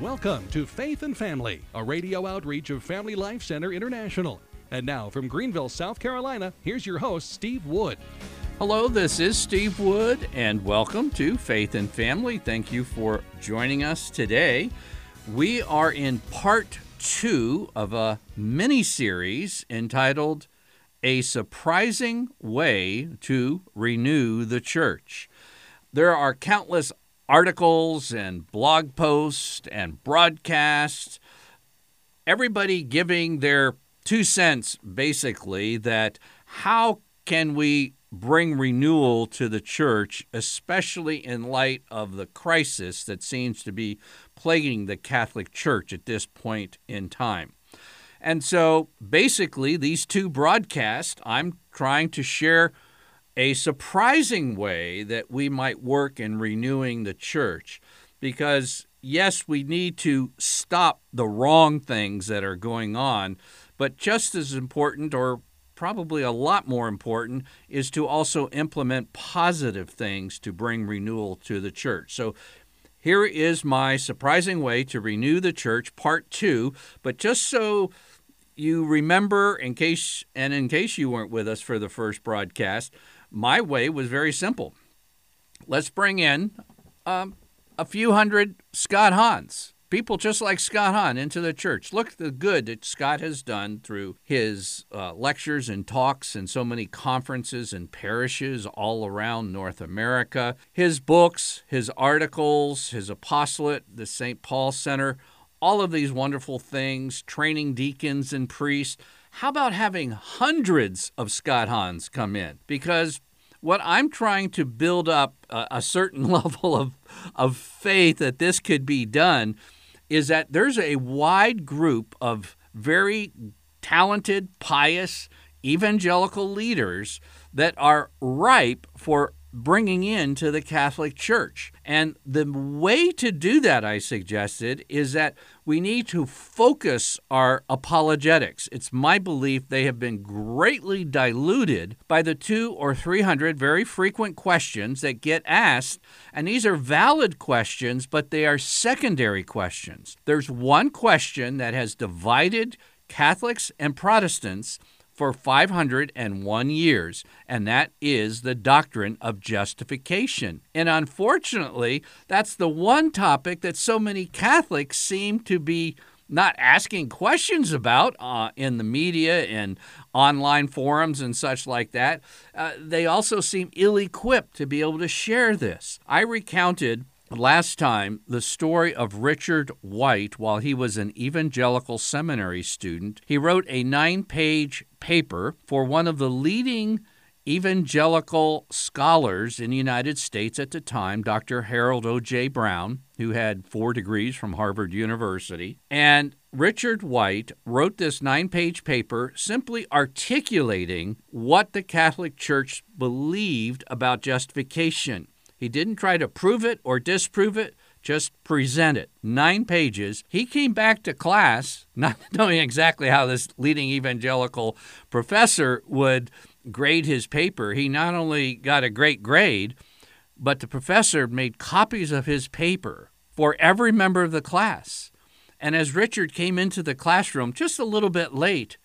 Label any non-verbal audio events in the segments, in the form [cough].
Welcome to Faith and Family, a radio outreach of Family Life Center International. And now from Greenville, South Carolina, here's your host, Steve Wood. Hello, this is Steve Wood, and welcome to Faith and Family. Thank you for joining us today. We are in part two of a mini series entitled A Surprising Way to Renew the Church. There are countless articles and blog posts and broadcasts, everybody giving their two cents basically that how can we bring renewal to the church, especially in light of the crisis that seems to be plaguing the Catholic Church at this point in time. And so basically, these two broadcasts, I'm trying to share a surprising way that we might work in renewing the church because yes, we need to stop the wrong things that are going on, but just as important, or probably a lot more important, is to also implement positive things to bring renewal to the church. So here is my surprising way to renew the church, part two. But just so you remember, in case and in case you weren't with us for the first broadcast, my way was very simple. Let's bring in um, a few hundred Scott Hahns, people just like Scott Hahn, into the church. Look at the good that Scott has done through his uh, lectures and talks and so many conferences and parishes all around North America. His books, his articles, his apostolate, the St. Paul Center, all of these wonderful things, training deacons and priests. How about having hundreds of Scott Hahns come in? Because what I'm trying to build up a, a certain [laughs] level of, of faith that this could be done is that there's a wide group of very talented, pious, evangelical leaders that are ripe for bringing into the Catholic Church. And the way to do that, I suggested, is that we need to focus our apologetics. It's my belief they have been greatly diluted by the two or three hundred very frequent questions that get asked. And these are valid questions, but they are secondary questions. There's one question that has divided Catholics and Protestants for 501 years, and that is the doctrine of justification. And unfortunately, that's the one topic that so many Catholics seem to be not asking questions about uh, in the media and online forums and such like that. Uh, they also seem ill equipped to be able to share this. I recounted last time the story of Richard White while he was an evangelical seminary student. He wrote a nine page paper for one of the leading evangelical scholars in the United States at the time, Dr. Harold O.J. Brown, who had four degrees from Harvard University. And Richard White wrote this nine page paper simply articulating what the Catholic Church believed about justification. He didn't try to prove it or disprove it, just present it. Nine pages. He came back to class [laughs] not knowing exactly how this leading evangelical professor would grade his paper. He not only got a great grade, but the professor made copies of his paper for every member of the class. And as Richard came into the classroom just a little bit late,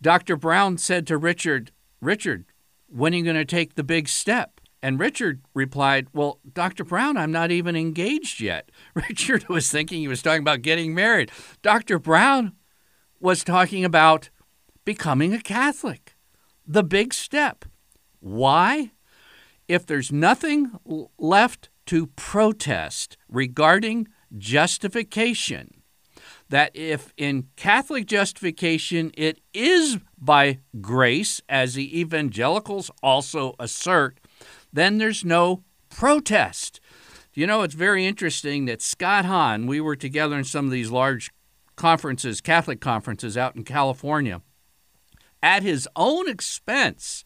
Dr. Brown said to Richard, Richard, when are you going to take the big step? And Richard replied, Well, Dr. Brown, I'm not even engaged yet. [laughs] Richard was thinking he was talking about getting married. Dr. Brown was talking about becoming a Catholic, the big step. Why? If there's nothing left to protest regarding justification, that if in Catholic justification it is by grace, as the evangelicals also assert, then there's no protest. You know, it's very interesting that Scott Hahn, we were together in some of these large conferences, Catholic conferences out in California, at his own expense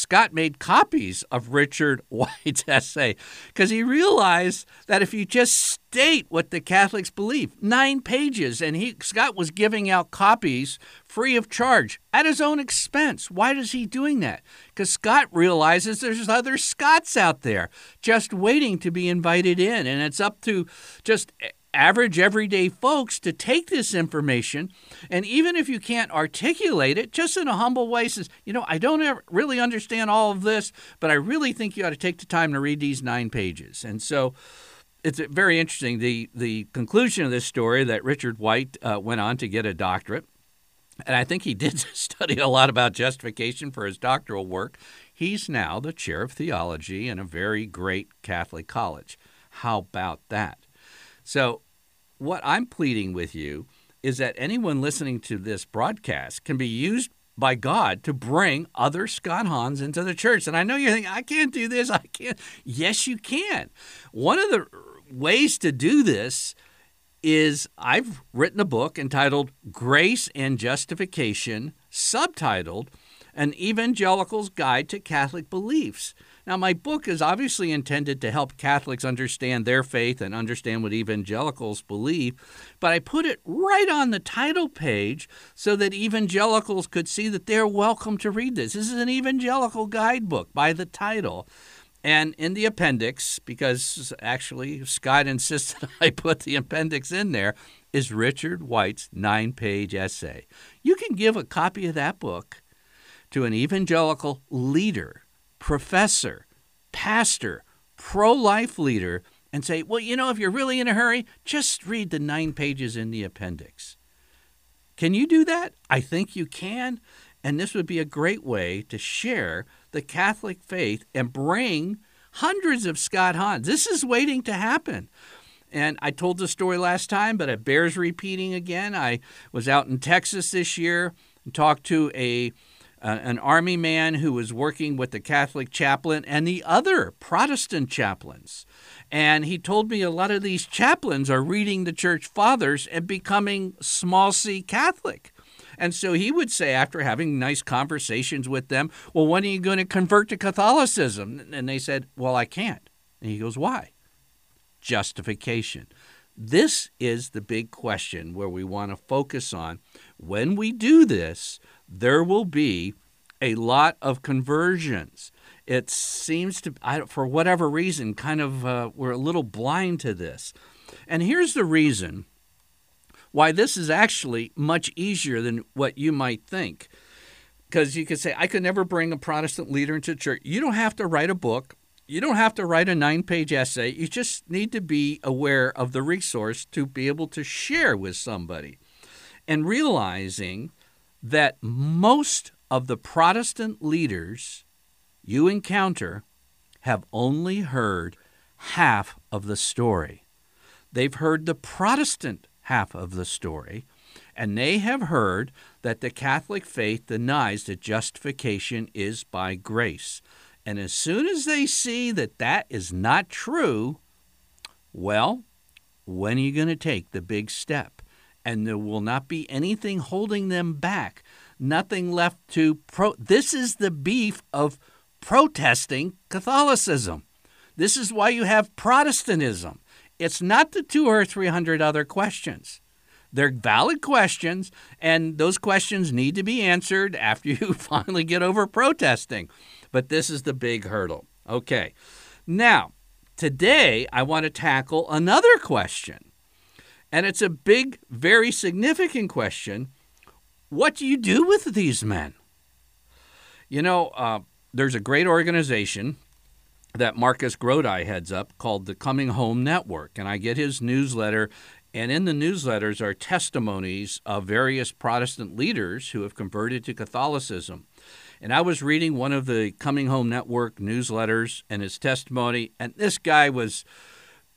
Scott made copies of Richard [laughs] White's essay because he realized that if you just state what the Catholics believe, nine pages, and he Scott was giving out copies free of charge at his own expense. Why is he doing that? Because Scott realizes there's other Scots out there just waiting to be invited in, and it's up to just average everyday folks to take this information and even if you can't articulate it just in a humble way says you know i don't ever really understand all of this but i really think you ought to take the time to read these nine pages and so it's very interesting the the conclusion of this story that richard white uh, went on to get a doctorate and I think he did [laughs] study a lot about justification for his doctoral work. He's now the chair of theology in a very great Catholic college. How about that? So, what I'm pleading with you is that anyone listening to this broadcast can be used by God to bring other Scott Hahns into the church. And I know you're thinking, I can't do this. I can't. Yes, you can. One of the ways to do this is I've written a book entitled Grace and Justification, subtitled An Evangelical's Guide to Catholic Beliefs. Now, my book is obviously intended to help Catholics understand their faith and understand what evangelicals believe, but I put it right on the title page so that evangelicals could see that they're welcome to read this. This is an evangelical guidebook by the title. And in the appendix, because actually Scott insisted [laughs] I put the appendix in there, is Richard White's nine page essay. You can give a copy of that book to an evangelical leader, professor, pastor, pro life leader, and say, well, you know, if you're really in a hurry, just read the nine pages in the appendix. Can you do that? I think you can. And this would be a great way to share the Catholic faith and bring hundreds of Scott Hahns. This is waiting to happen. And I told the story last time, but it bears repeating again. I was out in Texas this year and talked to a uh, an army man who was working with the Catholic chaplain and the other Protestant chaplains. And he told me a lot of these chaplains are reading the church fathers and becoming small c Catholic. And so he would say, after having nice conversations with them, Well, when are you going to convert to Catholicism? And they said, Well, I can't. And he goes, Why? Justification. This is the big question where we want to focus on. When we do this, there will be a lot of conversions. It seems to, I, for whatever reason, kind of uh, we're a little blind to this. And here's the reason why this is actually much easier than what you might think. Because you could say, I could never bring a Protestant leader into church. You don't have to write a book. You don't have to write a nine page essay. You just need to be aware of the resource to be able to share with somebody. And realizing that most of the Protestant leaders you encounter have only heard half of the story. They've heard the Protestant half of the story, and they have heard that the Catholic faith denies that justification is by grace. And as soon as they see that that is not true, well, when are you going to take the big step? And there will not be anything holding them back, nothing left to pro. This is the beef of protesting Catholicism. This is why you have Protestantism. It's not the two or three hundred other questions. They're valid questions, and those questions need to be answered after [laughs] you finally get over protesting. But this is the big hurdle. Okay. Now, today I want to tackle another question. And it's a big, very significant question. What do you do with these men? You know, uh, there's a great organization that Marcus Grodi heads up called the Coming Home Network. And I get his newsletter, and in the newsletters are testimonies of various Protestant leaders who have converted to Catholicism. And I was reading one of the Coming Home Network newsletters and his testimony, and this guy was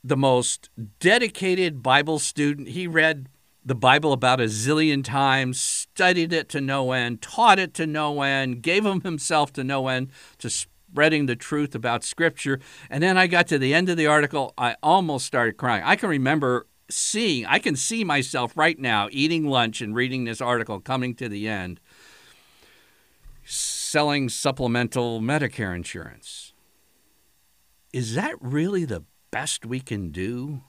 the most dedicated Bible student. He read the Bible about a zillion times, studied it to no end, taught it to no end, gave him himself to no end to spreading the truth about Scripture. And then I got to the end of the article, I almost started crying. I can remember seeing, I can see myself right now eating lunch and reading this article coming to the end, selling supplemental Medicare insurance. Is that really the best we can do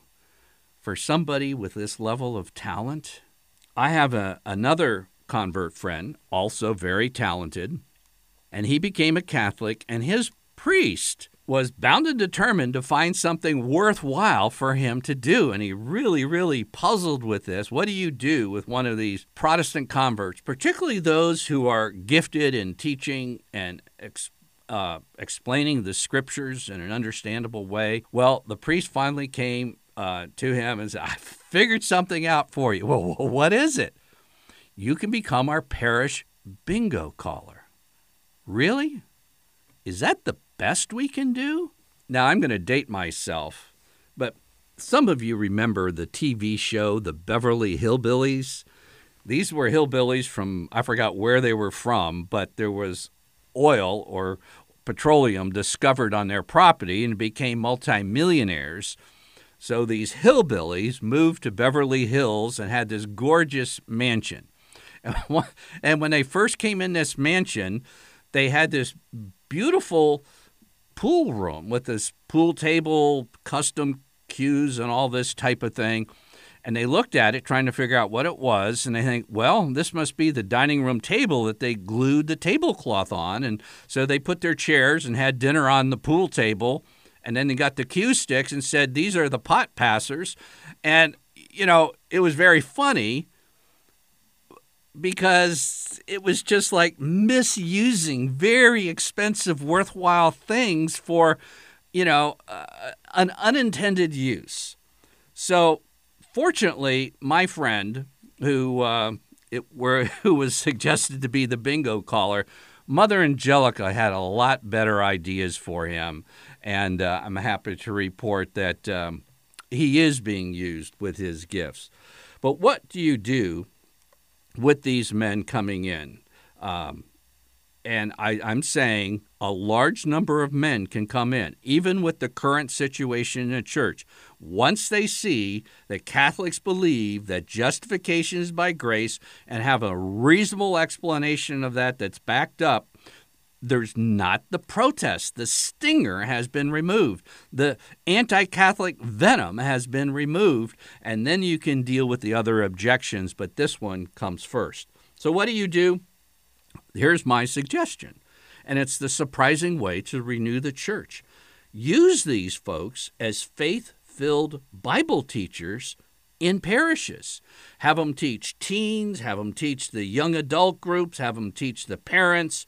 for somebody with this level of talent? I have a, another convert friend, also very talented, and he became a Catholic, and his priest was bound and determined to find something worthwhile for him to do. And he really, really puzzled with this. What do you do with one of these Protestant converts, particularly those who are gifted in teaching and uh, explaining the scriptures in an understandable way? Well, the priest finally came uh, to him and said, I figured something out for you. Well, what is it? You can become our parish bingo caller. Really? Is that the best we can do? Now, I'm going to date myself, but some of you remember the TV show, The Beverly Hillbillies. These were hillbillies from, I forgot where they were from, but there was oil or petroleum discovered on their property and became multimillionaires. So these hillbillies moved to Beverly Hills and had this gorgeous mansion. [laughs] And when they first came in this mansion, they had this beautiful pool room with this pool table, custom cues, and all this type of thing. And they looked at it trying to figure out what it was. And they think, well, this must be the dining room table that they glued the tablecloth on. And so they put their chairs and had dinner on the pool table. And then they got the cue sticks and said, these are the pot passers. And, you know, it was very funny because it was just like misusing very expensive, worthwhile things for, you know, uh, an unintended use. So, fortunately, my friend who uh, it were [laughs] who was suggested to be the bingo caller, Mother Angelica had a lot better ideas for him, and uh, I'm happy to report that um, he is being used with his gifts. But what do you do with these men coming in. Um, and I, I'm saying a large number of men can come in, even with the current situation in the church. Once they see that Catholics believe that justification is by grace and have a reasonable explanation of that that's backed up, there's not the protest. The stinger has been removed. The anti Catholic venom has been removed. And then you can deal with the other objections, but this one comes first. So, what do you do? Here's my suggestion, and it's the surprising way to renew the church. Use these folks as faith filled Bible teachers in parishes. Have them teach teens, have them teach the young adult groups, have them teach the parents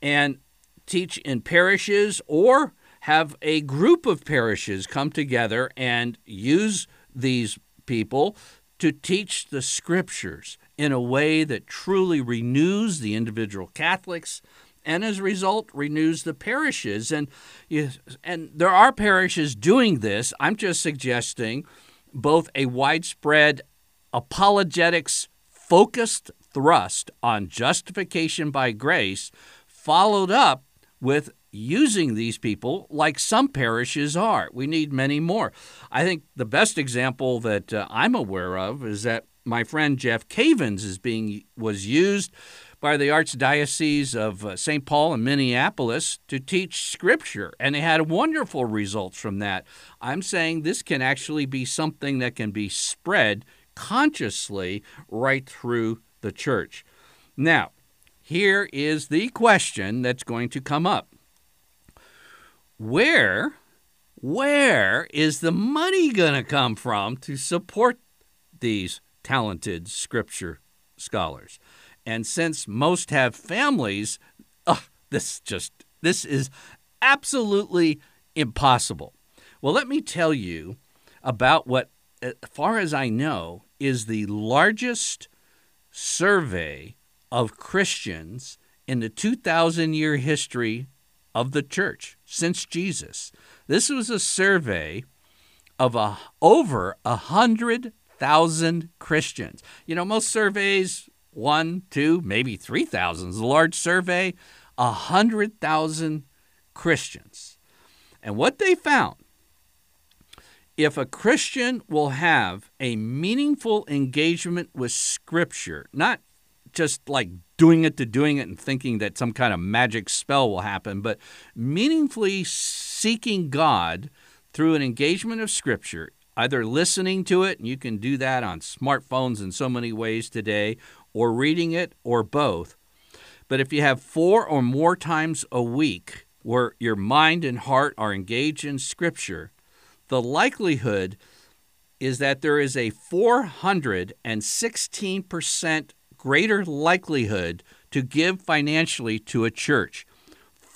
and teach in parishes or have a group of parishes come together and use these people to teach the scriptures in a way that truly renews the individual Catholics and as a result renews the parishes and and there are parishes doing this i'm just suggesting both a widespread apologetics focused thrust on justification by grace followed up with using these people like some parishes are. We need many more. I think the best example that uh, I'm aware of is that my friend Jeff Cavins is being was used by the Archdiocese of uh, St. Paul and Minneapolis to teach scripture and they had wonderful results from that. I'm saying this can actually be something that can be spread consciously right through the church. Now, here is the question that's going to come up Where, where is the money going to come from to support these talented scripture scholars? And since most have families, oh, this just this is absolutely impossible. Well, let me tell you about what, as far as I know, is the largest survey of Christians in the 2,000 year history of the church since Jesus. This was a survey of a, over 100,000 Christians. You know, most surveys, one, two, maybe 3,000 is a large survey, 100,000 Christians. And what they found if a Christian will have a meaningful engagement with Scripture, not just like doing it to doing it and thinking that some kind of magic spell will happen, but meaningfully seeking God through an engagement of Scripture, either listening to it, and you can do that on smartphones in so many ways today, or reading it, or both. But if you have four or more times a week where your mind and heart are engaged in Scripture, the likelihood is that there is a 416% greater likelihood to give financially to a church.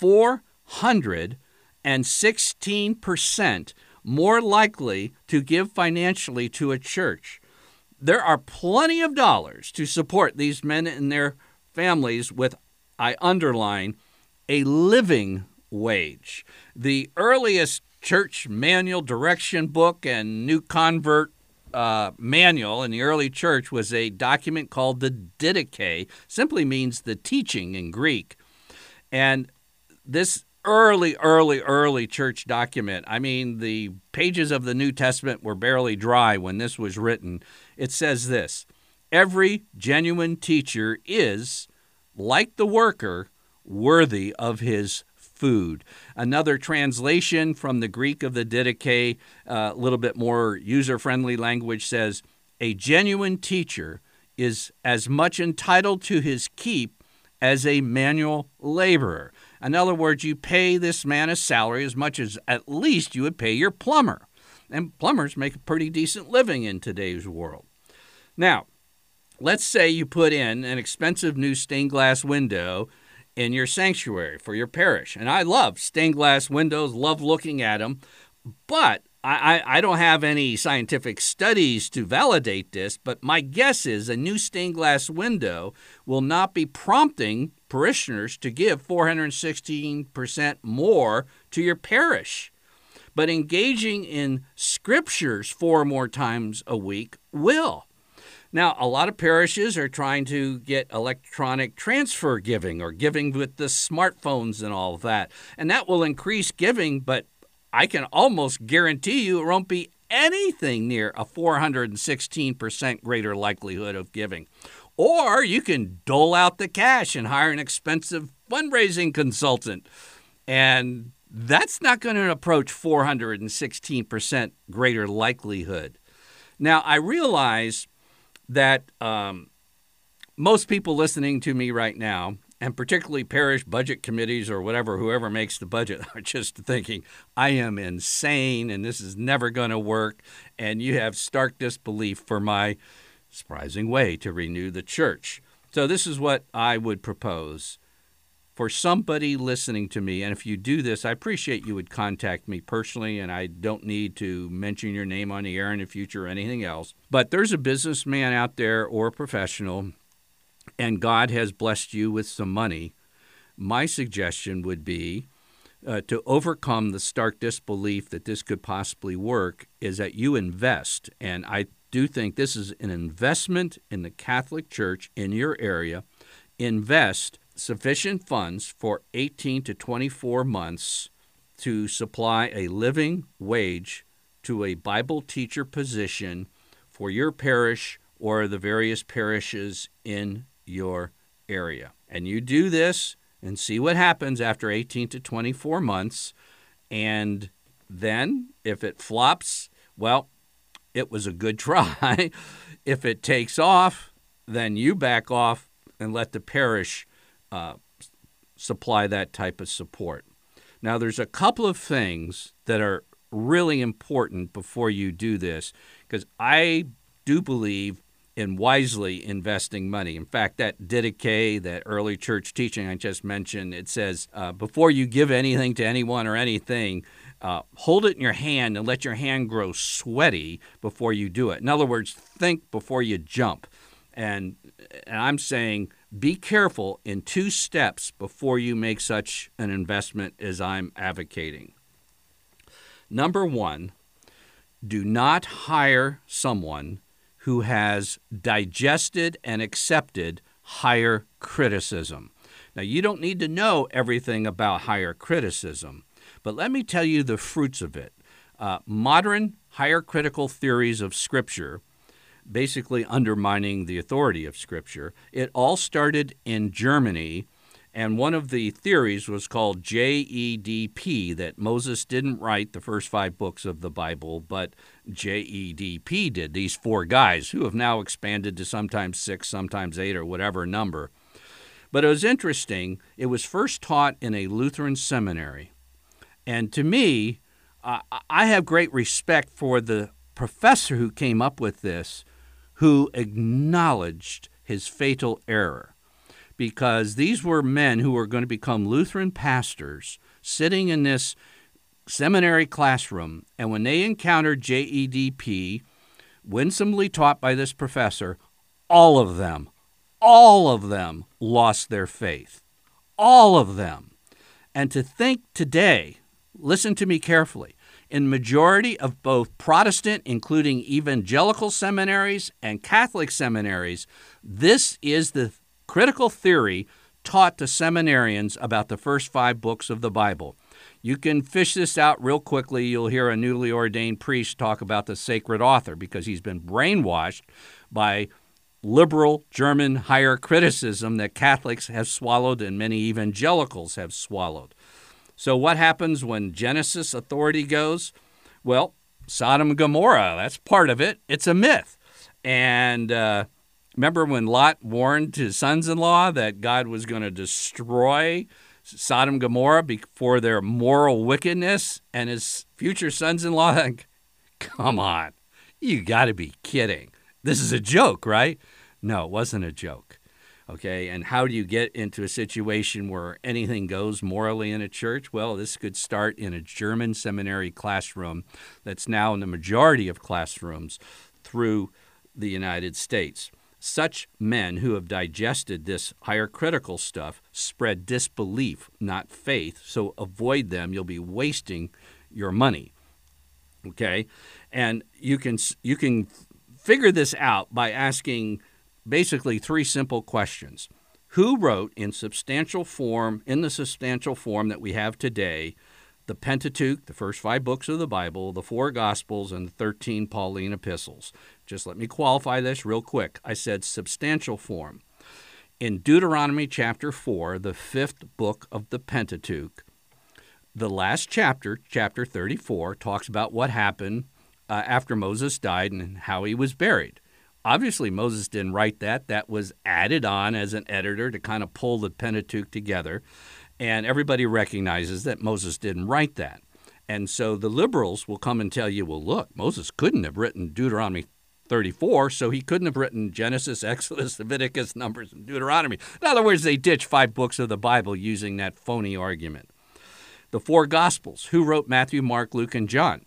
416% more likely to give financially to a church. There are plenty of dollars to support these men and their families with, I underline, a living wage. The earliest church manual direction book and new convert uh, manual in the early church was a document called the Didache, simply means the teaching in Greek. And this early, early, early church document, I mean, the pages of the New Testament were barely dry when this was written. It says this Every genuine teacher is, like the worker, worthy of his food. Another translation from the Greek of the Didache, a uh, little bit more user friendly language, says a genuine teacher is as much entitled to his keep as a manual laborer. In other words, you pay this man a salary as much as at least you would pay your plumber. And plumbers make a pretty decent living in today's world. Now, let's say you put in an expensive new stained glass window in your sanctuary for your parish. And I love stained glass windows, love looking at them, but I, I, don't have any scientific studies to validate this, but my guess is a new stained glass window will not be prompting parishioners to give 416% more to your parish. But engaging in scriptures four more times a week will. Now, a lot of parishes are trying to get electronic transfer giving or giving with the smartphones and all that. And that will increase giving, but I can almost guarantee you it won't be anything near a 416% greater likelihood of giving. Or you can dole out the cash and hire an expensive fundraising consultant. And that's not going to approach 416% greater likelihood. Now, I realize that um, most people listening to me right now, and particularly parish budget committees or whatever, whoever makes the budget, [laughs] are just thinking, I am insane and this is never going to work. And you have stark disbelief for my surprising way to renew the church. So, this is what I would propose for somebody listening to me, and if you do this, I appreciate you would contact me personally, and I don't need to mention your name on the air in the future or anything else. But there's a businessman out there or a professional, and God has blessed you with some money. My suggestion would be uh, to overcome the stark disbelief that this could possibly work is that you invest. And I do think this is an investment in the Catholic Church in your area. Invest sufficient funds for 18 to 24 months to supply a living wage to a Bible teacher position for your parish or the various parishes in your area. And you do this and see what happens after 18 to 24 months. And then, if it flops, well, it was a good [laughs] try. if it takes off, then you back off and let the parish uh, supply that type of support. Now, there's a couple of things that are really important before you do this because I do believe in wisely investing money. In fact, that Didache, that early church teaching I just mentioned, it says uh, before you give anything to anyone or anything, uh, hold it in your hand and let your hand grow sweaty before you do it. In other words, think before you jump. And, and I'm saying be careful in two steps before you make such an investment as I'm advocating. Number one, do not hire someone who has digested and accepted higher criticism. Now, you don't need to know everything about higher criticism, but let me tell you the fruits of it. Uh, modern higher critical theories of Scripture basically undermining the authority of Scripture. It all started in Germany, and one of the theories was called JEDP that Moses didn't write the first five books of the Bible, but JEDP did, these four guys who have now expanded to sometimes six, sometimes eight, or whatever number. But it was interesting. It was first taught in a Lutheran seminary. And to me, I have great respect for the professor who came up with this, who acknowledged his fatal error. Because these were men who were going to become Lutheran pastors sitting in this seminary classroom. And when they encountered JEDP, winsomely taught by this professor, all of them, all of them lost their faith. All of them. And to think today, listen to me carefully, in majority of both Protestant, including evangelical seminaries and Catholic seminaries, this is the critical theory taught to seminarians about the first five books of the Bible. You can fish this out real quickly. You'll hear a newly ordained priest talk about the sacred author because he's been brainwashed by liberal German higher criticism that Catholics have swallowed and many evangelicals have swallowed. So, what happens when Genesis authority goes? Well, Sodom and Gomorrah, that's part of it. It's a myth. And uh, remember when Lot warned his sons in law that God was going to destroy Sodom and Gomorrah for their moral wickedness, and his future sons in law, [laughs] like, come on, you got to be kidding. This is a joke, right? No, it wasn't a joke. Okay, and how do you get into a situation where anything goes morally in a church? Well, this could start in a German seminary classroom that's now in the majority of classrooms through the United States. Such men who have digested this higher critical stuff spread disbelief, not faith. So avoid them. You'll be wasting your money. Okay? And you can you can figure this out by asking basically three simple questions. Who wrote in substantial form in the substantial form that we have today the Pentateuch, the first five books of the Bible, the four Gospels, and the 13 Pauline epistles. Just let me qualify this real quick. I said substantial form. In Deuteronomy chapter 4, the fifth book of the Pentateuch, the last chapter, chapter 34, talks about what happened uh, after Moses died and how he was buried. Obviously, Moses didn't write that. That was added on as an editor to kind of pull the Pentateuch together. And everybody recognizes that Moses didn't write that. And so the liberals will come and tell you, well, look, Moses couldn't have written Deuteronomy 34, so he couldn't have written Genesis, [laughs] Exodus, Leviticus, Numbers, and Deuteronomy. In other words, they ditch five books of the Bible using that phony argument. The four Gospels who wrote Matthew, Mark, Luke, and John?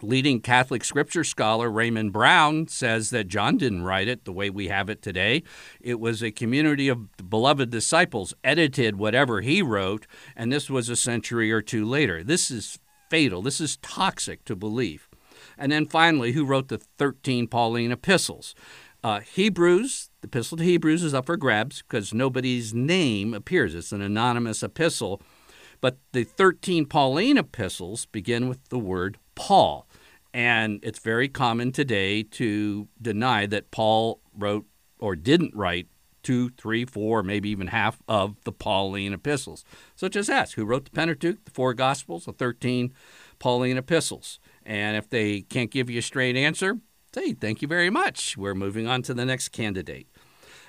Leading Catholic scripture scholar Raymond Brown says that John didn't write it the way we have it today. It was a community of beloved disciples, edited whatever he wrote, and this was a century or two later. This is fatal. This is toxic to belief. And then finally, who wrote the 13 Pauline epistles? Uh, Hebrews, the epistle to Hebrews is up for grabs because nobody's name appears. It's an anonymous epistle. But the 13 Pauline epistles begin with the word Paul. And it's very common today to deny that Paul wrote or didn't write two, three, four, maybe even half of the Pauline epistles. So just ask who wrote the Pentateuch, the four Gospels, the 13 Pauline epistles. And if they can't give you a straight answer, say thank you very much. We're moving on to the next candidate.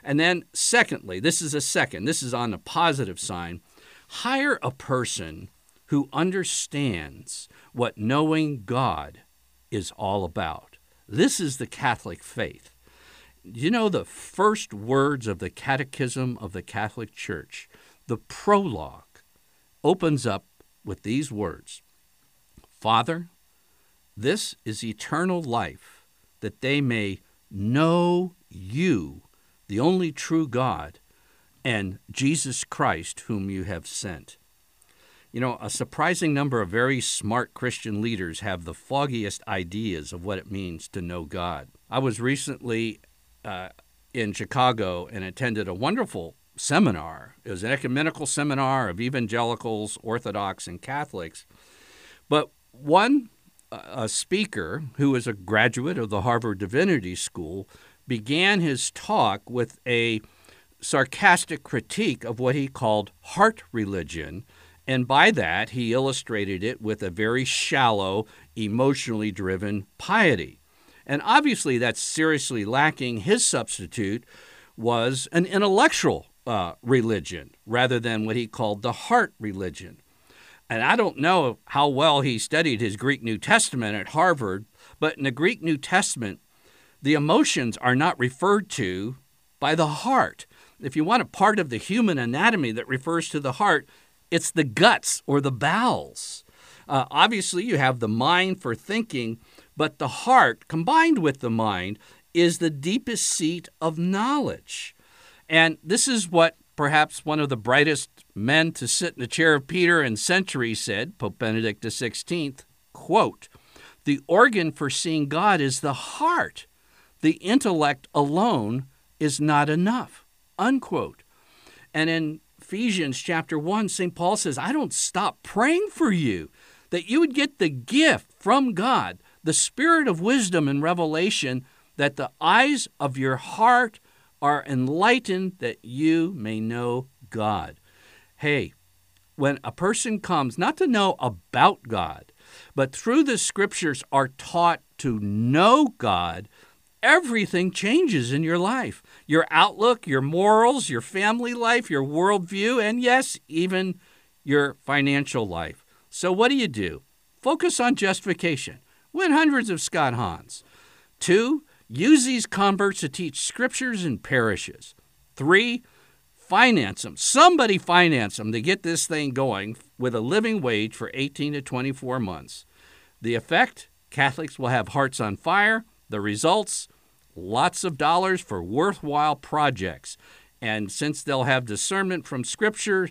And then, secondly, this is a second, this is on the positive sign hire a person who understands what knowing God is all about. This is the Catholic faith. You know the first words of the Catechism of the Catholic Church, the prologue, opens up with these words Father, this is eternal life, that they may know you, the only true God, and Jesus Christ, whom you have sent. You know, a surprising number of very smart Christian leaders have the foggiest ideas of what it means to know God. I was recently uh, in Chicago and attended a wonderful seminar. It was an ecumenical seminar of evangelicals, Orthodox, and Catholics. But one a speaker who was a graduate of the Harvard Divinity School began his talk with a sarcastic critique of what he called heart religion and by that, he illustrated it with a very shallow, emotionally driven piety. And obviously, that's seriously lacking. His substitute was an intellectual uh, religion rather than what he called the heart religion. And I don't know how well he studied his Greek New Testament at Harvard, but in the Greek New Testament, the emotions are not referred to by the heart. If you want a part of the human anatomy that refers to the heart, it's the guts or the bowels. Uh, obviously, you have the mind for thinking, but the heart, combined with the mind, is the deepest seat of knowledge. And this is what perhaps one of the brightest men to sit in the chair of Peter in centuries said, Pope Benedict XVI, quote, the organ for seeing God is the heart. The intellect alone is not enough. Unquote. And in Ephesians chapter 1, St. Paul says, I don't stop praying for you that you would get the gift from God, the spirit of wisdom and revelation, that the eyes of your heart are enlightened that you may know God. Hey, when a person comes not to know about God, but through the scriptures are taught to know God, everything changes in your life your outlook, your morals, your family life, your worldview, and yes, even your financial life. So, what do you do? Focus on justification. Win hundreds of Scott Hahns. Two, use these converts to teach scriptures in parishes. Three, finance them. Somebody finance them to get this thing going with a living wage for 18 to 24 months. The effect Catholics will have hearts on fire. The results lots of dollars for worthwhile projects. And since they'll have discernment from Scripture,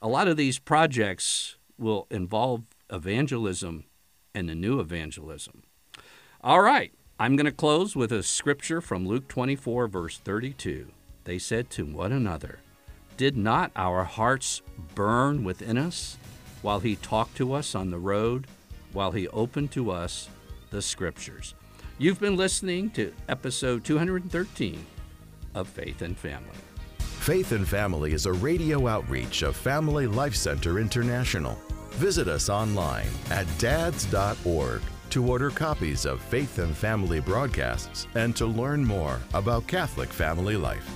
a lot of these projects will involve evangelism and the new evangelism. All right, I'm going to close with a scripture from Luke 24, verse 32. They said to one another, Did not our hearts burn within us while he talked to us on the road, while he opened to us the scriptures? You've been listening to episode 213 of Faith and Family. Faith and Family is a radio outreach of Family Life Center International. Visit us online at dads.org to order copies of Faith and Family broadcasts and to learn more about Catholic family life.